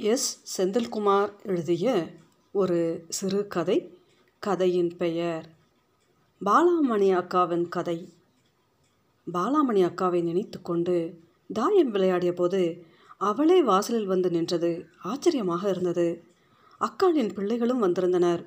S. Senthilkumar எழுதிய ஒரு சிறு கதை. கதையின் பெயர் பாலாமணி அக்காவின் கதை. பாலாமணி அக்காவை நினைத்து கொண்டு தாயம் விளையாடிய போது அவளே வாசலில் வந்து நின்றது. ஆச்சரியமாக இருந்தது. அக்காளின் பிள்ளைகளும் வந்திருந்தனர்.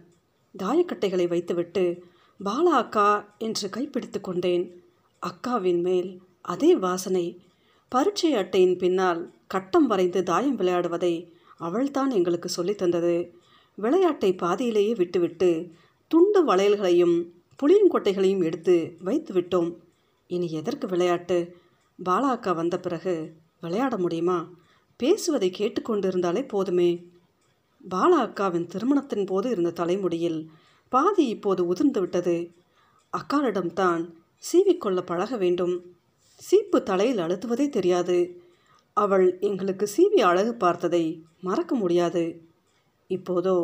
தாயக்கட்டைகளை வைத்துவிட்டு பாலா அக்கா என்று கைப்பிடித்து கொண்டேன். அக்காவின் மேல் அதே வாசனை. பரீட்சை அட்டையின் பின்னால் கட்டம் வரைந்து தாயம் விளையாடுவதை அவள்தான் எங்களுக்கு சொல்லித் தந்தது. விளையாட்டை பாதியிலேயே விட்டுவிட்டு துண்டு வளையல்களையும் புளியங்கொட்டைகளையும் எடுத்து வைத்து விட்டோம். இனி எதற்கு விளையாட்டு? பாலா அக்கா வந்த பிறகு விளையாட முடியுமா? பேசுவதை கேட்டுக்கொண்டிருந்தாலே போதுமே. பாலா அக்காவின் திருமணத்தின் போது இருந்த தலைமுடியில் பாதி இப்போது உதிர்ந்து விட்டது. அக்காரிடம்தான் சீவிக்கொள்ள பழக வேண்டும். சீப்பு தலையில் அழுத்துவதே தெரியாது. அவள் எங்களுக்கு சீவி அழகு பார்த்ததை மறக்க முடியாது. இப்போதோ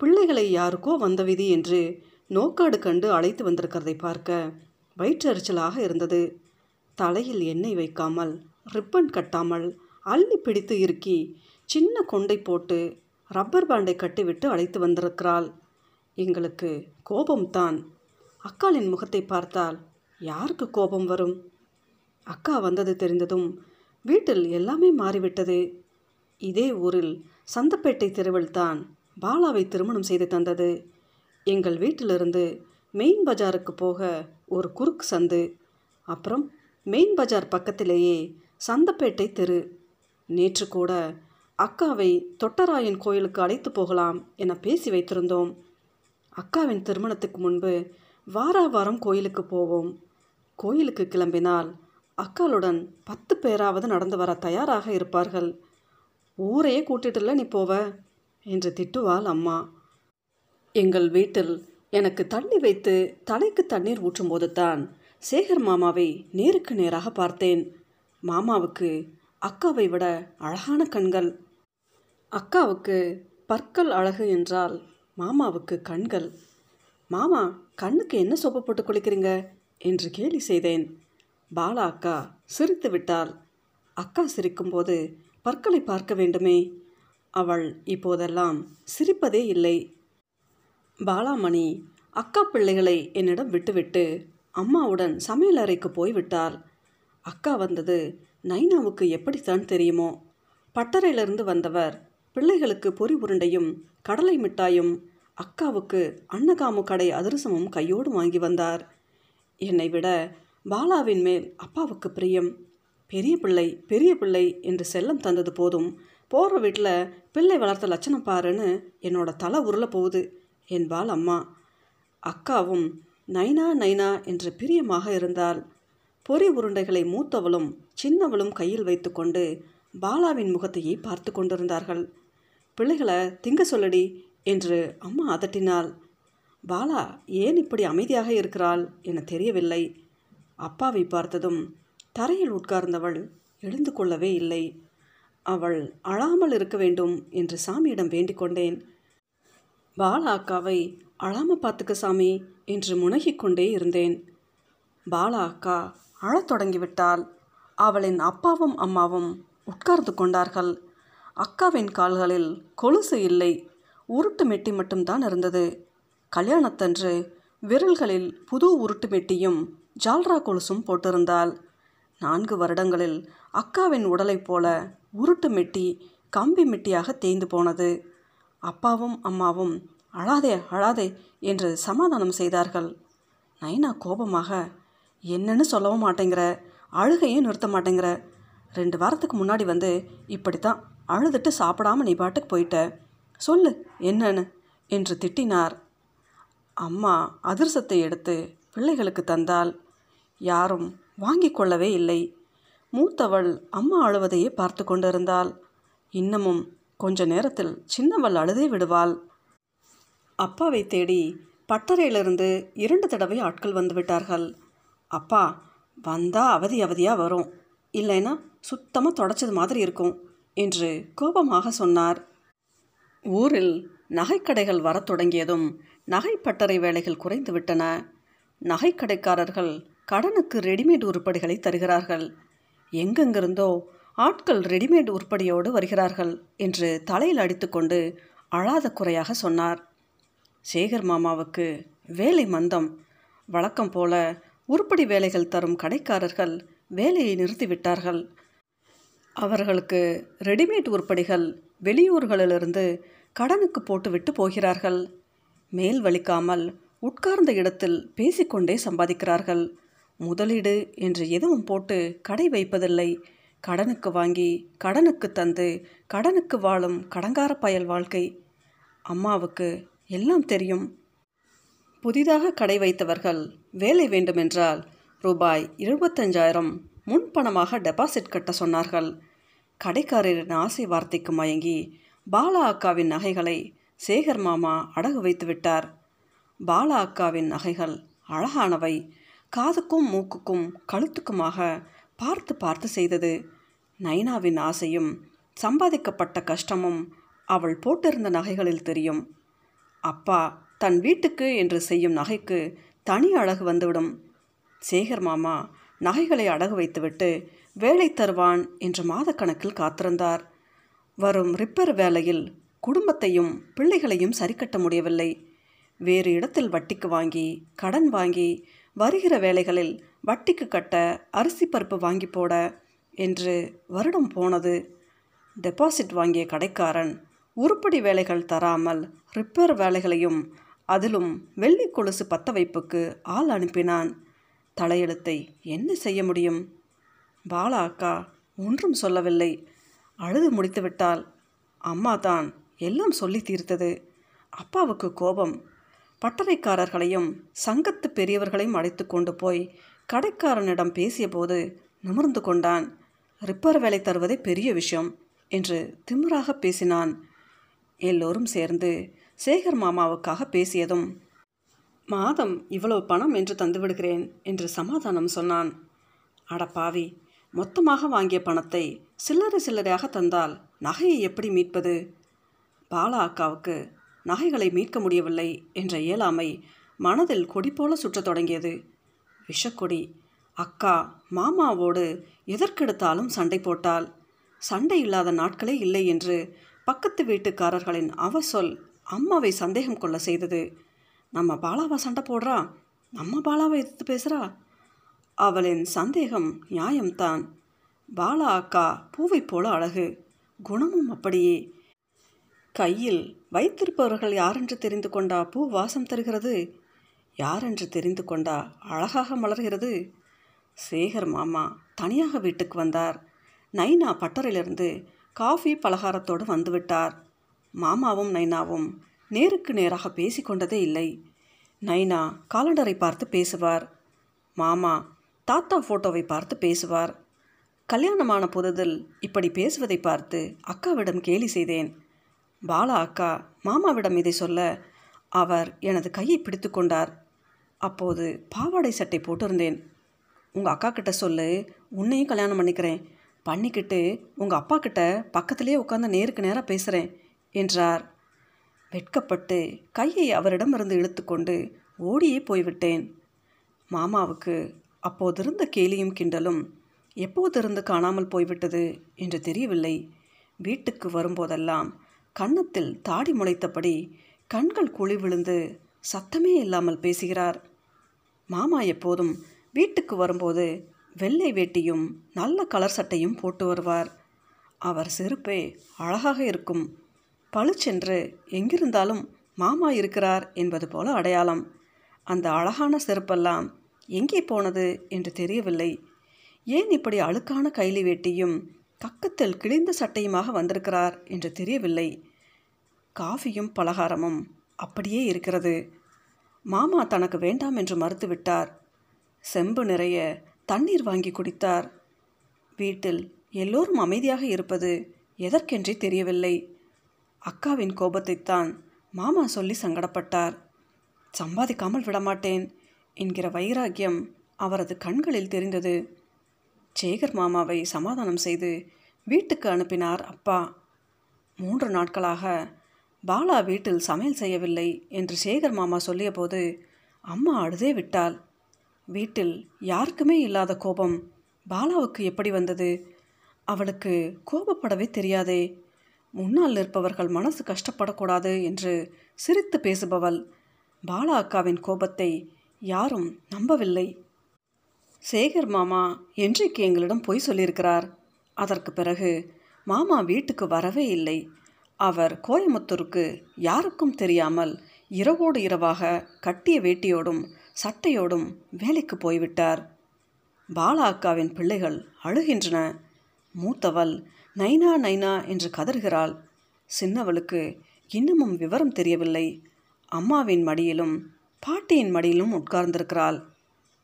பிள்ளைகளை யாருக்கோ வந்த விதி என்று நோக்காடு கண்டு அழைத்து வந்திருக்கிறதை பார்க்க வயிற்றெரிச்சலாக இருந்தது. தலையில் எண்ணெய் வைக்காமல் ரிப்பன் கட்டாமல் அள்ளி பிடித்து இறுக்கி சின்ன கொண்டை போட்டு ரப்பர் பேண்டை கட்டிவிட்டு அழைத்து வந்திருக்கிறாள். எங்களுக்கு கோபம்தான். அக்காளின் முகத்தை பார்த்தால் யாருக்கு கோபம் வரும்? அக்கா வந்தது தெரிந்ததும் வீட்டில் எல்லாமே மாறிவிட்டது. இதே ஊரில் சந்தப்பேட்டை தெருவில் தான் பாலாவை திருமணம் செய்து தந்தது. எங்கள் வீட்டிலிருந்து மெயின் பஜாருக்கு போக ஒரு குறுக்கு சந்து அப்புறம் மெயின் பஜார் பக்கத்திலேயே சந்தப்பேட்டை தெரு. நேற்று கூட அக்காவை தொட்டராயன் கோயிலுக்கு அழைத்து போகலாம் என பேசி வைத்திருந்தோம். அக்காவின் திருமணத்துக்கு முன்பு வாரா வாரம் கோயிலுக்கு போவோம். கோயிலுக்கு கிளம்பினால் அக்காளுடன் பத்து பேராவது நடந்து வர தயாராக இருப்பார்கள். ஊரையே கூட்டிட்டுல நீ போவ? என்று திட்டுவாள் அம்மா. எங்கள் வீட்டில் எனக்கு தண்ணி வைத்து தலைக்கு தண்ணீர் ஊற்றும்போது தான் சேகர் மாமாவை நேருக்கு நேராக பார்த்தேன். மாமாவுக்கு அக்காவை விட அழகான கண்கள். அக்காவுக்கு பற்கள் அழகு என்றால் மாமாவுக்கு கண்கள். மாமா கண்ணுக்கு என்ன சோப்பு போட்டு குளிக்கிறீங்க? என்று கேலி செய்தேன். பாலா அக்கா சிரித்து விட்டாள். அக்கா சிரிக்கும்போது பற்களை பார்க்க வேண்டுமே? அவள் இப்போதெல்லாம் சிரிப்பதே இல்லை. பாலாமணி அக்கா பிள்ளைகளை என்னிடம் விட்டுவிட்டு அம்மாவுடன் சமையல் அறைக்கு போய்விட்டாள். அக்கா வந்தது நைனாவுக்கு எப்படித்தான் தெரியுமோ? பட்டறையிலிருந்து வந்தவர் பிள்ளைகளுக்கு பொறி உருண்டையும் கடலை மிட்டாயும் அக்காவுக்கு அன்னகாமு கடை அதிரசமும் கையோடு வாங்கி வந்தார். என்னை விட பாலாவின் மேல் அப்பாவுக்கு பிரியம். பெரிய பிள்ளை பெரிய பிள்ளை என்று செல்லம் தந்தது போதும். போகிற வீட்டில் பிள்ளை வளர்த்த லட்சணம் பாருன்னு என்னோட தலை உருள போகுது என்பாள் அம்மா. அக்காவும் நைனா நைனா என்று பிரியமாக இருந்தால் பொறி உருண்டைகளை மூத்தவளும் சின்னவளும் கையில் வைத்துக்கொண்டு பாலாவின் முகத்தையே பார்த்து கொண்டிருந்தார்கள். பிள்ளைகளை திங்க சொல்லடி என்று அம்மா அதட்டினாள். பாலா ஏன் இப்படி அமைதியாக இருக்கிறாள்? என தெரியவில்லை. அப்பாவை பார்த்ததும் தரையில் உட்கார்ந்தவள் எழுந்து கொள்ளவே இல்லை. அவள் அழாமல் இருக்க வேண்டும் என்று சாமியிடம் வேண்டிக் கொண்டேன். பாலா அக்காவை அழாம பார்த்துக்க சாமி என்று முனகிக் கொண்டே இருந்தேன். பாலா அக்கா அழத் தொடங்கிவிட்டால் அவளின் அப்பாவும் அம்மாவும் உட்கார்ந்து கொண்டார்கள். அக்காவின் கால்களில் கொலுசு இல்லை உருட்டு மெட்டி மட்டும்தான் இருந்தது. கல்யாணத்தன்று விரல்களில் புது உருட்டு மெட்டியும் ஜால்ரா கொலுசும் போட்டிருந்தாள். நான்கு வருடங்களில் அக்காவின் உடலைப் போல உருட்டு மெட்டி கம்பி மெட்டியாக தேய்ந்து போனது. அப்பாவும் அம்மாவும் அழாதே அழாதே என்று சமாதானம் செய்தார்கள். நைனா கோபமாக என்னன்னு சொல்லவும் மாட்டேங்கிற அழுகையும் நிறுத்த மாட்டேங்கிற. ரெண்டு வாரத்துக்கு முன்னாடி வந்து இப்படித்தான் அழுதுட்டு சாப்பிடாம நீ பாட்டுக்கு போயிட்ட. சொல்லு என்னன்னு என்று திட்டினார். அம்மா அதிர்சத்தை எடுத்து பிள்ளைகளுக்கு தந்தால் யாரும் வாங்கி கொள்ளவே இல்லை. மூத்தவள் அம்மா அழுவதையே பார்த்து கொண்டிருந்தாள். இன்னமும் கொஞ்ச நேரத்தில் சின்னவள் அழுதே விடுவாள். அப்பாவை தேடி பட்டறையிலிருந்து இரண்டு தடவை ஆட்கள் வந்துவிட்டார்கள் அப்பா வந்தா அவதி அவதியாக வரும். இல்லைன்னா சுத்தமாக தொடச்சது மாதிரி இருக்கும் என்று கோபமாக சொன்னார். ஊரில் நகைக்கடைகள் வரத் தொடங்கியதும் நகைப்பட்டறை வேலைகள் குறைந்துவிட்டன நகைக்கடைக்காரர்கள் கடனுக்கு ரெடிமேட் உருப்படிகளை தருகிறார்கள். எங்கெங்கிருந்தோ ஆட்கள் ரெடிமேட் உருப்படியோடு வருகிறார்கள் என்று தலையில் அடித்துக்கொண்டு அழாத குறையாக சொன்னார். சேகர் மாமாவுக்கு வேலை மந்தம். வழக்கம் போல உருப்படி வேலைகள் தரும் கடைக்காரர்கள் வேலையை நிறுத்திவிட்டார்கள். அவர்களுக்கு ரெடிமேட் உருப்படிகள் வெளியூர்களிலிருந்து கடனுக்கு போட்டுவிட்டு போகிறார்கள். மேல் வலிக்காமல் உட்கார்ந்த இடத்தில் பேசிக்கொண்டே சம்பாதிக்கிறார்கள். முதலீடு என்று எதுவும் போட்டு கடை வைப்பதில்லை. கடனுக்கு வாங்கி கடனுக்கு தந்து கடனுக்கு வாழும் கடங்கார பயல் வாழ்க்கை. அம்மாவுக்கு எல்லாம் தெரியும். புதிதாக கடை வைத்தவர்கள் வேலை வேண்டுமென்றால் ரூபாய் இருபத்தஞ்சாயிரம் முன்பணமாக டெபாசிட் கட்ட சொன்னார்கள். கடைக்காரரின் ஆசை வார்த்தைக்கு மயங்கி பாலா அக்காவின் நகைகளை சேகர் மாமா அடகு வைத்து விட்டார் பாலா அக்காவின் நகைகள் அழகானவை. காதுக்கும் மூக்குக்கும் கழுத்துக்குமாக பார்த்து பார்த்து செய்தது நைனாவின் ஆசையும் சம்பாதிக்கப்பட்ட கஷ்டமும் அவள் போட்டிருந்த நகைகளில் தெரியும். அப்பா தன் வீட்டுக்கு என்று செய்யும் நகைக்கு தனி அழகு வந்துவிடும். சேகர் மாமா நகைகளை அடகு வைத்துவிட்டு வேலை தருவான் என்று மாதக்கணக்கில் காத்திருந்தார். வரும் ரிப்பேர் வேலையில் குடும்பத்தையும் பிள்ளைகளையும் சரிக்கட்ட முடியவில்லை. வேறு இடத்தில் வட்டிக்கு வாங்கி கடன் வாங்கி வருகிற வேலைகளில் வட்டிக்கு கட்ட அரிசி பருப்பு வாங்கி போட என்று வருடம் போனது. டெபாசிட் வாங்கிய கடைக்காரன் உருப்படி வேலைகள் தராமல் ரிப்பேர் வேலைகளையும் அதிலும் வெள்ளி கொலுசு பத்த வைப்புக்கு ஆள் அனுப்பினான். தலையெழுத்தை என்ன செய்ய முடியும்? பாலா அக்கா ஒன்றும் சொல்லவில்லை. அழுது முடித்துவிட்டால் அம்மா தான் எல்லாம் சொல்லி தீர்த்தது. அப்பாவுக்கு கோபம். பட்டறைக்காரர்களையும் சங்கத்து பெரியவர்களையும் அழைத்து கொண்டு போய் கடைக்காரனிடம் பேசியபோது நிமிர்ந்து கொண்டான். ரிப்பர் வேலை தருவதே பெரிய விஷயம் என்று திமிராக பேசினான். எல்லோரும் சேர்ந்து சேகர் மாமாவுக்காக பேசியதும் மாதம் இவ்வளவு பணம் என்று தந்துவிடுகிறேன் என்று சமாதானம் சொன்னான். அடப்பாவி மொத்தமாக வாங்கிய பணத்தை சில்லறை சில்லறையாக தந்தால் நகையை எப்படி மீட்பது? பாலா அக்காவுக்கு நகைகளை மீட்க முடியவில்லை என்ற இயலாமை மனதில் கொடி போல சுற்றத் தொடங்கியது. விஷக்கொடி. அக்கா மாமாவோடு எதற்கெடுத்தாலும் சண்டை போட்டால் சண்டை இல்லாத நாட்களே இல்லை என்று பக்கத்து வீட்டுக்காரர்களின் அவ சொல் அம்மாவை சந்தேகம் கொள்ள செய்தது. நம்ம பாலாவா சண்டை போடுறா? நம்ம பாலாவை எதிர்த்து பேசுகிறா அவளின் சந்தேகம் நியாயம்தான். பாலா அக்கா பூவைப் போல அழகு. குணமும் அப்படியே. கையில் வைத்திருப்பவர்கள் யாரென்று தெரிந்து கொண்டா பூ வாசம் தருகிறது? யாரென்று தெரிந்து கொண்டா அழகாக மலர்கிறது? சேகர் மாமா தனியாக வீட்டுக்கு வந்தார். நைனா பட்டறையிலிருந்து காஃபி பலகாரத்தோடு வந்துவிட்டார். மாமாவும் நைனாவும் நேருக்கு நேராக பேசிக்கொண்டதே இல்லை. நைனா காலண்டரை பார்த்து பேசுவார். மாமா தாத்தா ஃபோட்டோவை பார்த்து பேசுவார். கல்யாணமான புதுதில் இப்படி பேசுவதை பார்த்து அக்காவிடம் கேலி செய்தேன். பாலா அக்கா மாமாவிடம் இதை சொல்ல அவர் எனது கையை பிடித்து கொண்டார். அப்போது பாவாடை சட்டை போட்டிருந்தேன். உங்கள் அக்கா கிட்ட சொல்லு உன்னையும் கல்யாணம் பண்ணிக்கிறேன். பண்ணிக்கிட்டு உங்கள் அப்பா கிட்ட பக்கத்திலே உட்காந்து நேருக்கு நேராக பேசுகிறேன் என்றார். வெட்கப்பட்டு கையை அவரிடமிருந்து இழுத்துக்கொண்டு ஓடியே போய்விட்டேன். மாமாவுக்கு அப்போதிருந்த கேலியும் கிண்டலும் எப்போதிருந்து காணாமல் போய்விட்டது என்று தெரியவில்லை. வீட்டுக்கு வரும்போதெல்லாம் கன்னத்தில் தாடி முளைத்தபடி கண்கள் குழி விழுந்து சத்தமே இல்லாமல் பேசுகிறார். மாமா எப்போதும் வீட்டுக்கு வரும்போது வெள்ளை வேட்டியும் நல்ல கலர் சட்டையும் போட்டு வருவார். அவர் செருப்பே அழகாக இருக்கும். பளிச்சென்று எங்கிருந்தாலும் மாமா இருக்கிறார் என்பது போல அடையாளம். அந்த அழகான செருப்பெல்லாம் எங்கே போனது என்று தெரியவில்லை. ஏன் இப்படி அழுக்கான கைலி வேட்டியும் கக்கத்தில் கிழிந்த சட்டையுமாக வந்திருக்கிறார் என்று தெரியவில்லை. காஃபியும் பலகாரமும் அப்படியே இருக்கிறது. மாமா தனக்கு வேண்டாம் என்று மறுத்துவிட்டார். செம்பு நிறைய தண்ணீர் வாங்கி குடித்தார். வீட்டில் எல்லோரும் அமைதியாக இருப்பது எதற்கென்றே தெரியவில்லை. அக்காவின் கோபத்தைத்தான் மாமா சொல்லி சங்கடப்பட்டார். சம்பாதிக்காமல் விடமாட்டேன் என்கிற வைராக்கியம் அவரது கண்களில் தெரிந்தது. சேகர் மாமாவை சமாதானம் செய்து வீட்டுக்கு அனுப்பினார் அப்பா. மூன்று நாட்களாக பாலா வீட்டில் சமையல் செய்யவில்லை என்று சேகர் மாமா சொல்லியபோது அம்மா அழுதே விட்டாள். வீட்டில் யாருக்குமே இல்லாத கோபம். பாலாவுக்கு எப்படி வந்தது? அவளுக்கு கோபப்படவே தெரியாதே. முன்னால் நிற்பவர்கள் மனசு கஷ்டப்படக்கூடாது என்று சிரித்து பேசுபவள். பாலா அக்காவின் கோபத்தை யாரும் நம்பவில்லை. சேகர் மாமா என்றைக்கு எங்களிடம் பொய் சொல்லியிருக்கிறார்? அதற்கு பிறகு மாமா வீட்டுக்கு வரவே இல்லை. அவர் கோயமுத்தூருக்கு யாருக்கும் தெரியாமல் இரவோடு இரவாக கட்டிய வேட்டியோடும் சட்டையோடும் வேலைக்கு போய்விட்டார். பாலா அக்காவின் பிள்ளைகள் அழுகின்றன. மூத்தவள் நைனா நைனா என்று கதறுகிறாள். சின்னவளுக்கு இன்னமும் விவரம் தெரியவில்லை. அம்மாவின் மடியிலும் பாட்டியின் மடியிலும் உட்கார்ந்திருக்கிறாள்.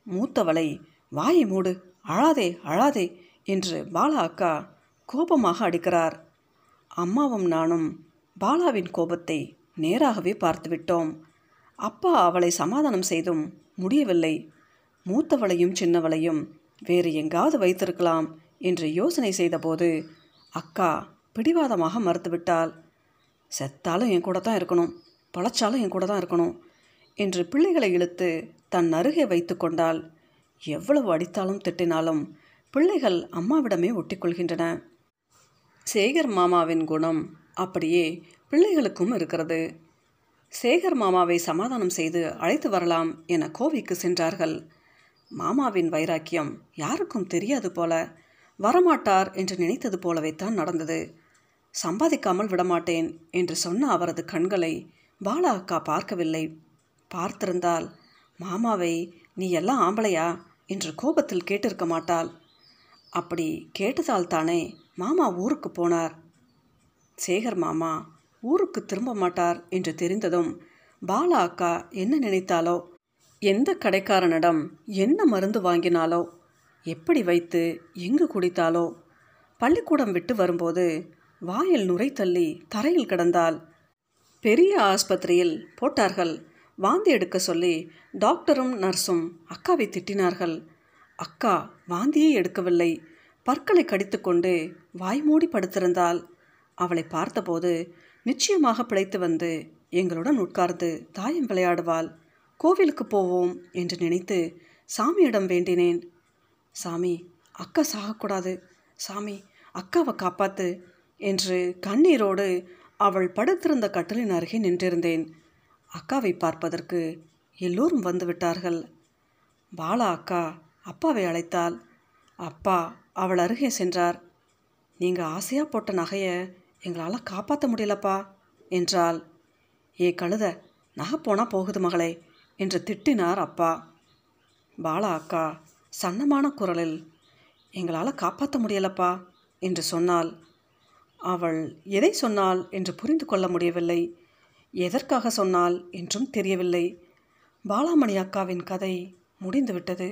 மூத்தவளை வாயை மூடு அழாதே அழாதே என்று பாலா அக்கா கோபமாக அடிக்கிறார். அம்மாவும் நானும் பாலாவின் கோபத்தை நேராகவே பார்த்துவிட்டோம். அப்பா அவளை சமாதானம் செய்தும் முடியவில்லை. மூத்தவளையும் சின்னவளையும் வேறு எங்காவது வைத்திருக்கலாம் என்று யோசனை செய்தபோது அக்கா பிடிவாதமாக மறுத்துவிட்டாள். செத்தாலும் என் கூட தான் இருக்கணும் பழச்சாலும் என் கூட தான் இருக்கணும் என்று பிள்ளைகளை இழுத்து தன் அருகே வைத்து கொண்டால் எவ்வளவு அடித்தாலும் திட்டினாலும் பிள்ளைகள் அம்மாவிடமே ஒட்டிக்கொள்கின்றன. சேகர் மாமாவின் குணம் அப்படியே பிள்ளைகளுக்கும் இருக்கிறது. சேகர் மாமாவை சமாதானம் செய்து அழைத்து வரலாம் என கோவைக்கு சென்றார்கள். மாமாவின் வைராக்கியம் யாருக்கும் தெரியாது போல. வரமாட்டார் என்று நினைத்தது போலவே தான் நடந்தது. சம்பாதிக்காமல் விடமாட்டேன் என்று சொன்ன அவரது கண்களை பாலா அக்கா பார்க்கவில்லை. பார்த்திருந்தால் மாமாவை நீ எல்லாம் ஆம்பளையா? என்று கோபத்தில் கேட்டிருக்க மாட்டாள். அப்படி கேட்டதால் தானே மாமா ஊருக்கு போனார். சேகர் மாமா ஊருக்கு திரும்ப மாட்டார் என்று தெரிந்ததும் பாலா அக்கா என்ன நினைத்தாலோ? எந்த கடைக்காரனிடம் என்ன மருந்து வாங்கினாலோ? எப்படி வைத்து எங்கு குடித்தாலோ? பள்ளிக்கூடம் விட்டு வரும்போது வாயில் நுரை தள்ளி தரையில் கிடந்தால் பெரிய ஆஸ்பத்திரியில் போட்டார்கள். வாந்தி எடுக்க சொல்லி டாக்டரும் நர்ஸும் அக்காவை திட்டினார்கள். அக்கா வாந்தியே எடுக்கவில்லை. பற்களை கடித்துக்கொண்டு வாய்மூடி படுத்திருந்தாள். அவளை பார்த்தபோது நிச்சயமாக பிழைத்து வந்து எங்களுடன் உட்கார்ந்து தாயம் விளையாடுவாள். கோவிலுக்கு போவோம் என்று நினைத்து சாமியிடம் வேண்டினேன். சாமி அக்கா சாகக்கூடாது. சாமி அக்காவை காப்பாத்து என்று கண்ணீரோடு அவள் படுத்திருந்த கட்டலின் அருகே நின்றிருந்தேன். அக்காவை பார்ப்பதற்கு எல்லோரும் வந்து விட்டார்கள். பாலா அக்கா அப்பாவை அழைத்தாள். அப்பா அவள் அருகே சென்றார். நீங்கள் ஆசையாக போட்ட நகையை எங்களால் காப்பாற்ற முடியலப்பா என்றாள். ஏ கழுத நகை போனால் போகுது மகளே என்று திட்டினார் அப்பா. பாலா அக்கா சன்னமான குரலில் எங்களால் காப்பாற்ற முடியலப்பா என்று சொன்னாள். அவள் எதை சொன்னாள் என்று புரிந்து கொள்ள முடியவில்லை. எதற்காக சொன்னாள் என்றும் தெரியவில்லை. பாலாமணி அக்காவின் கதை முடிந்துவிட்டது.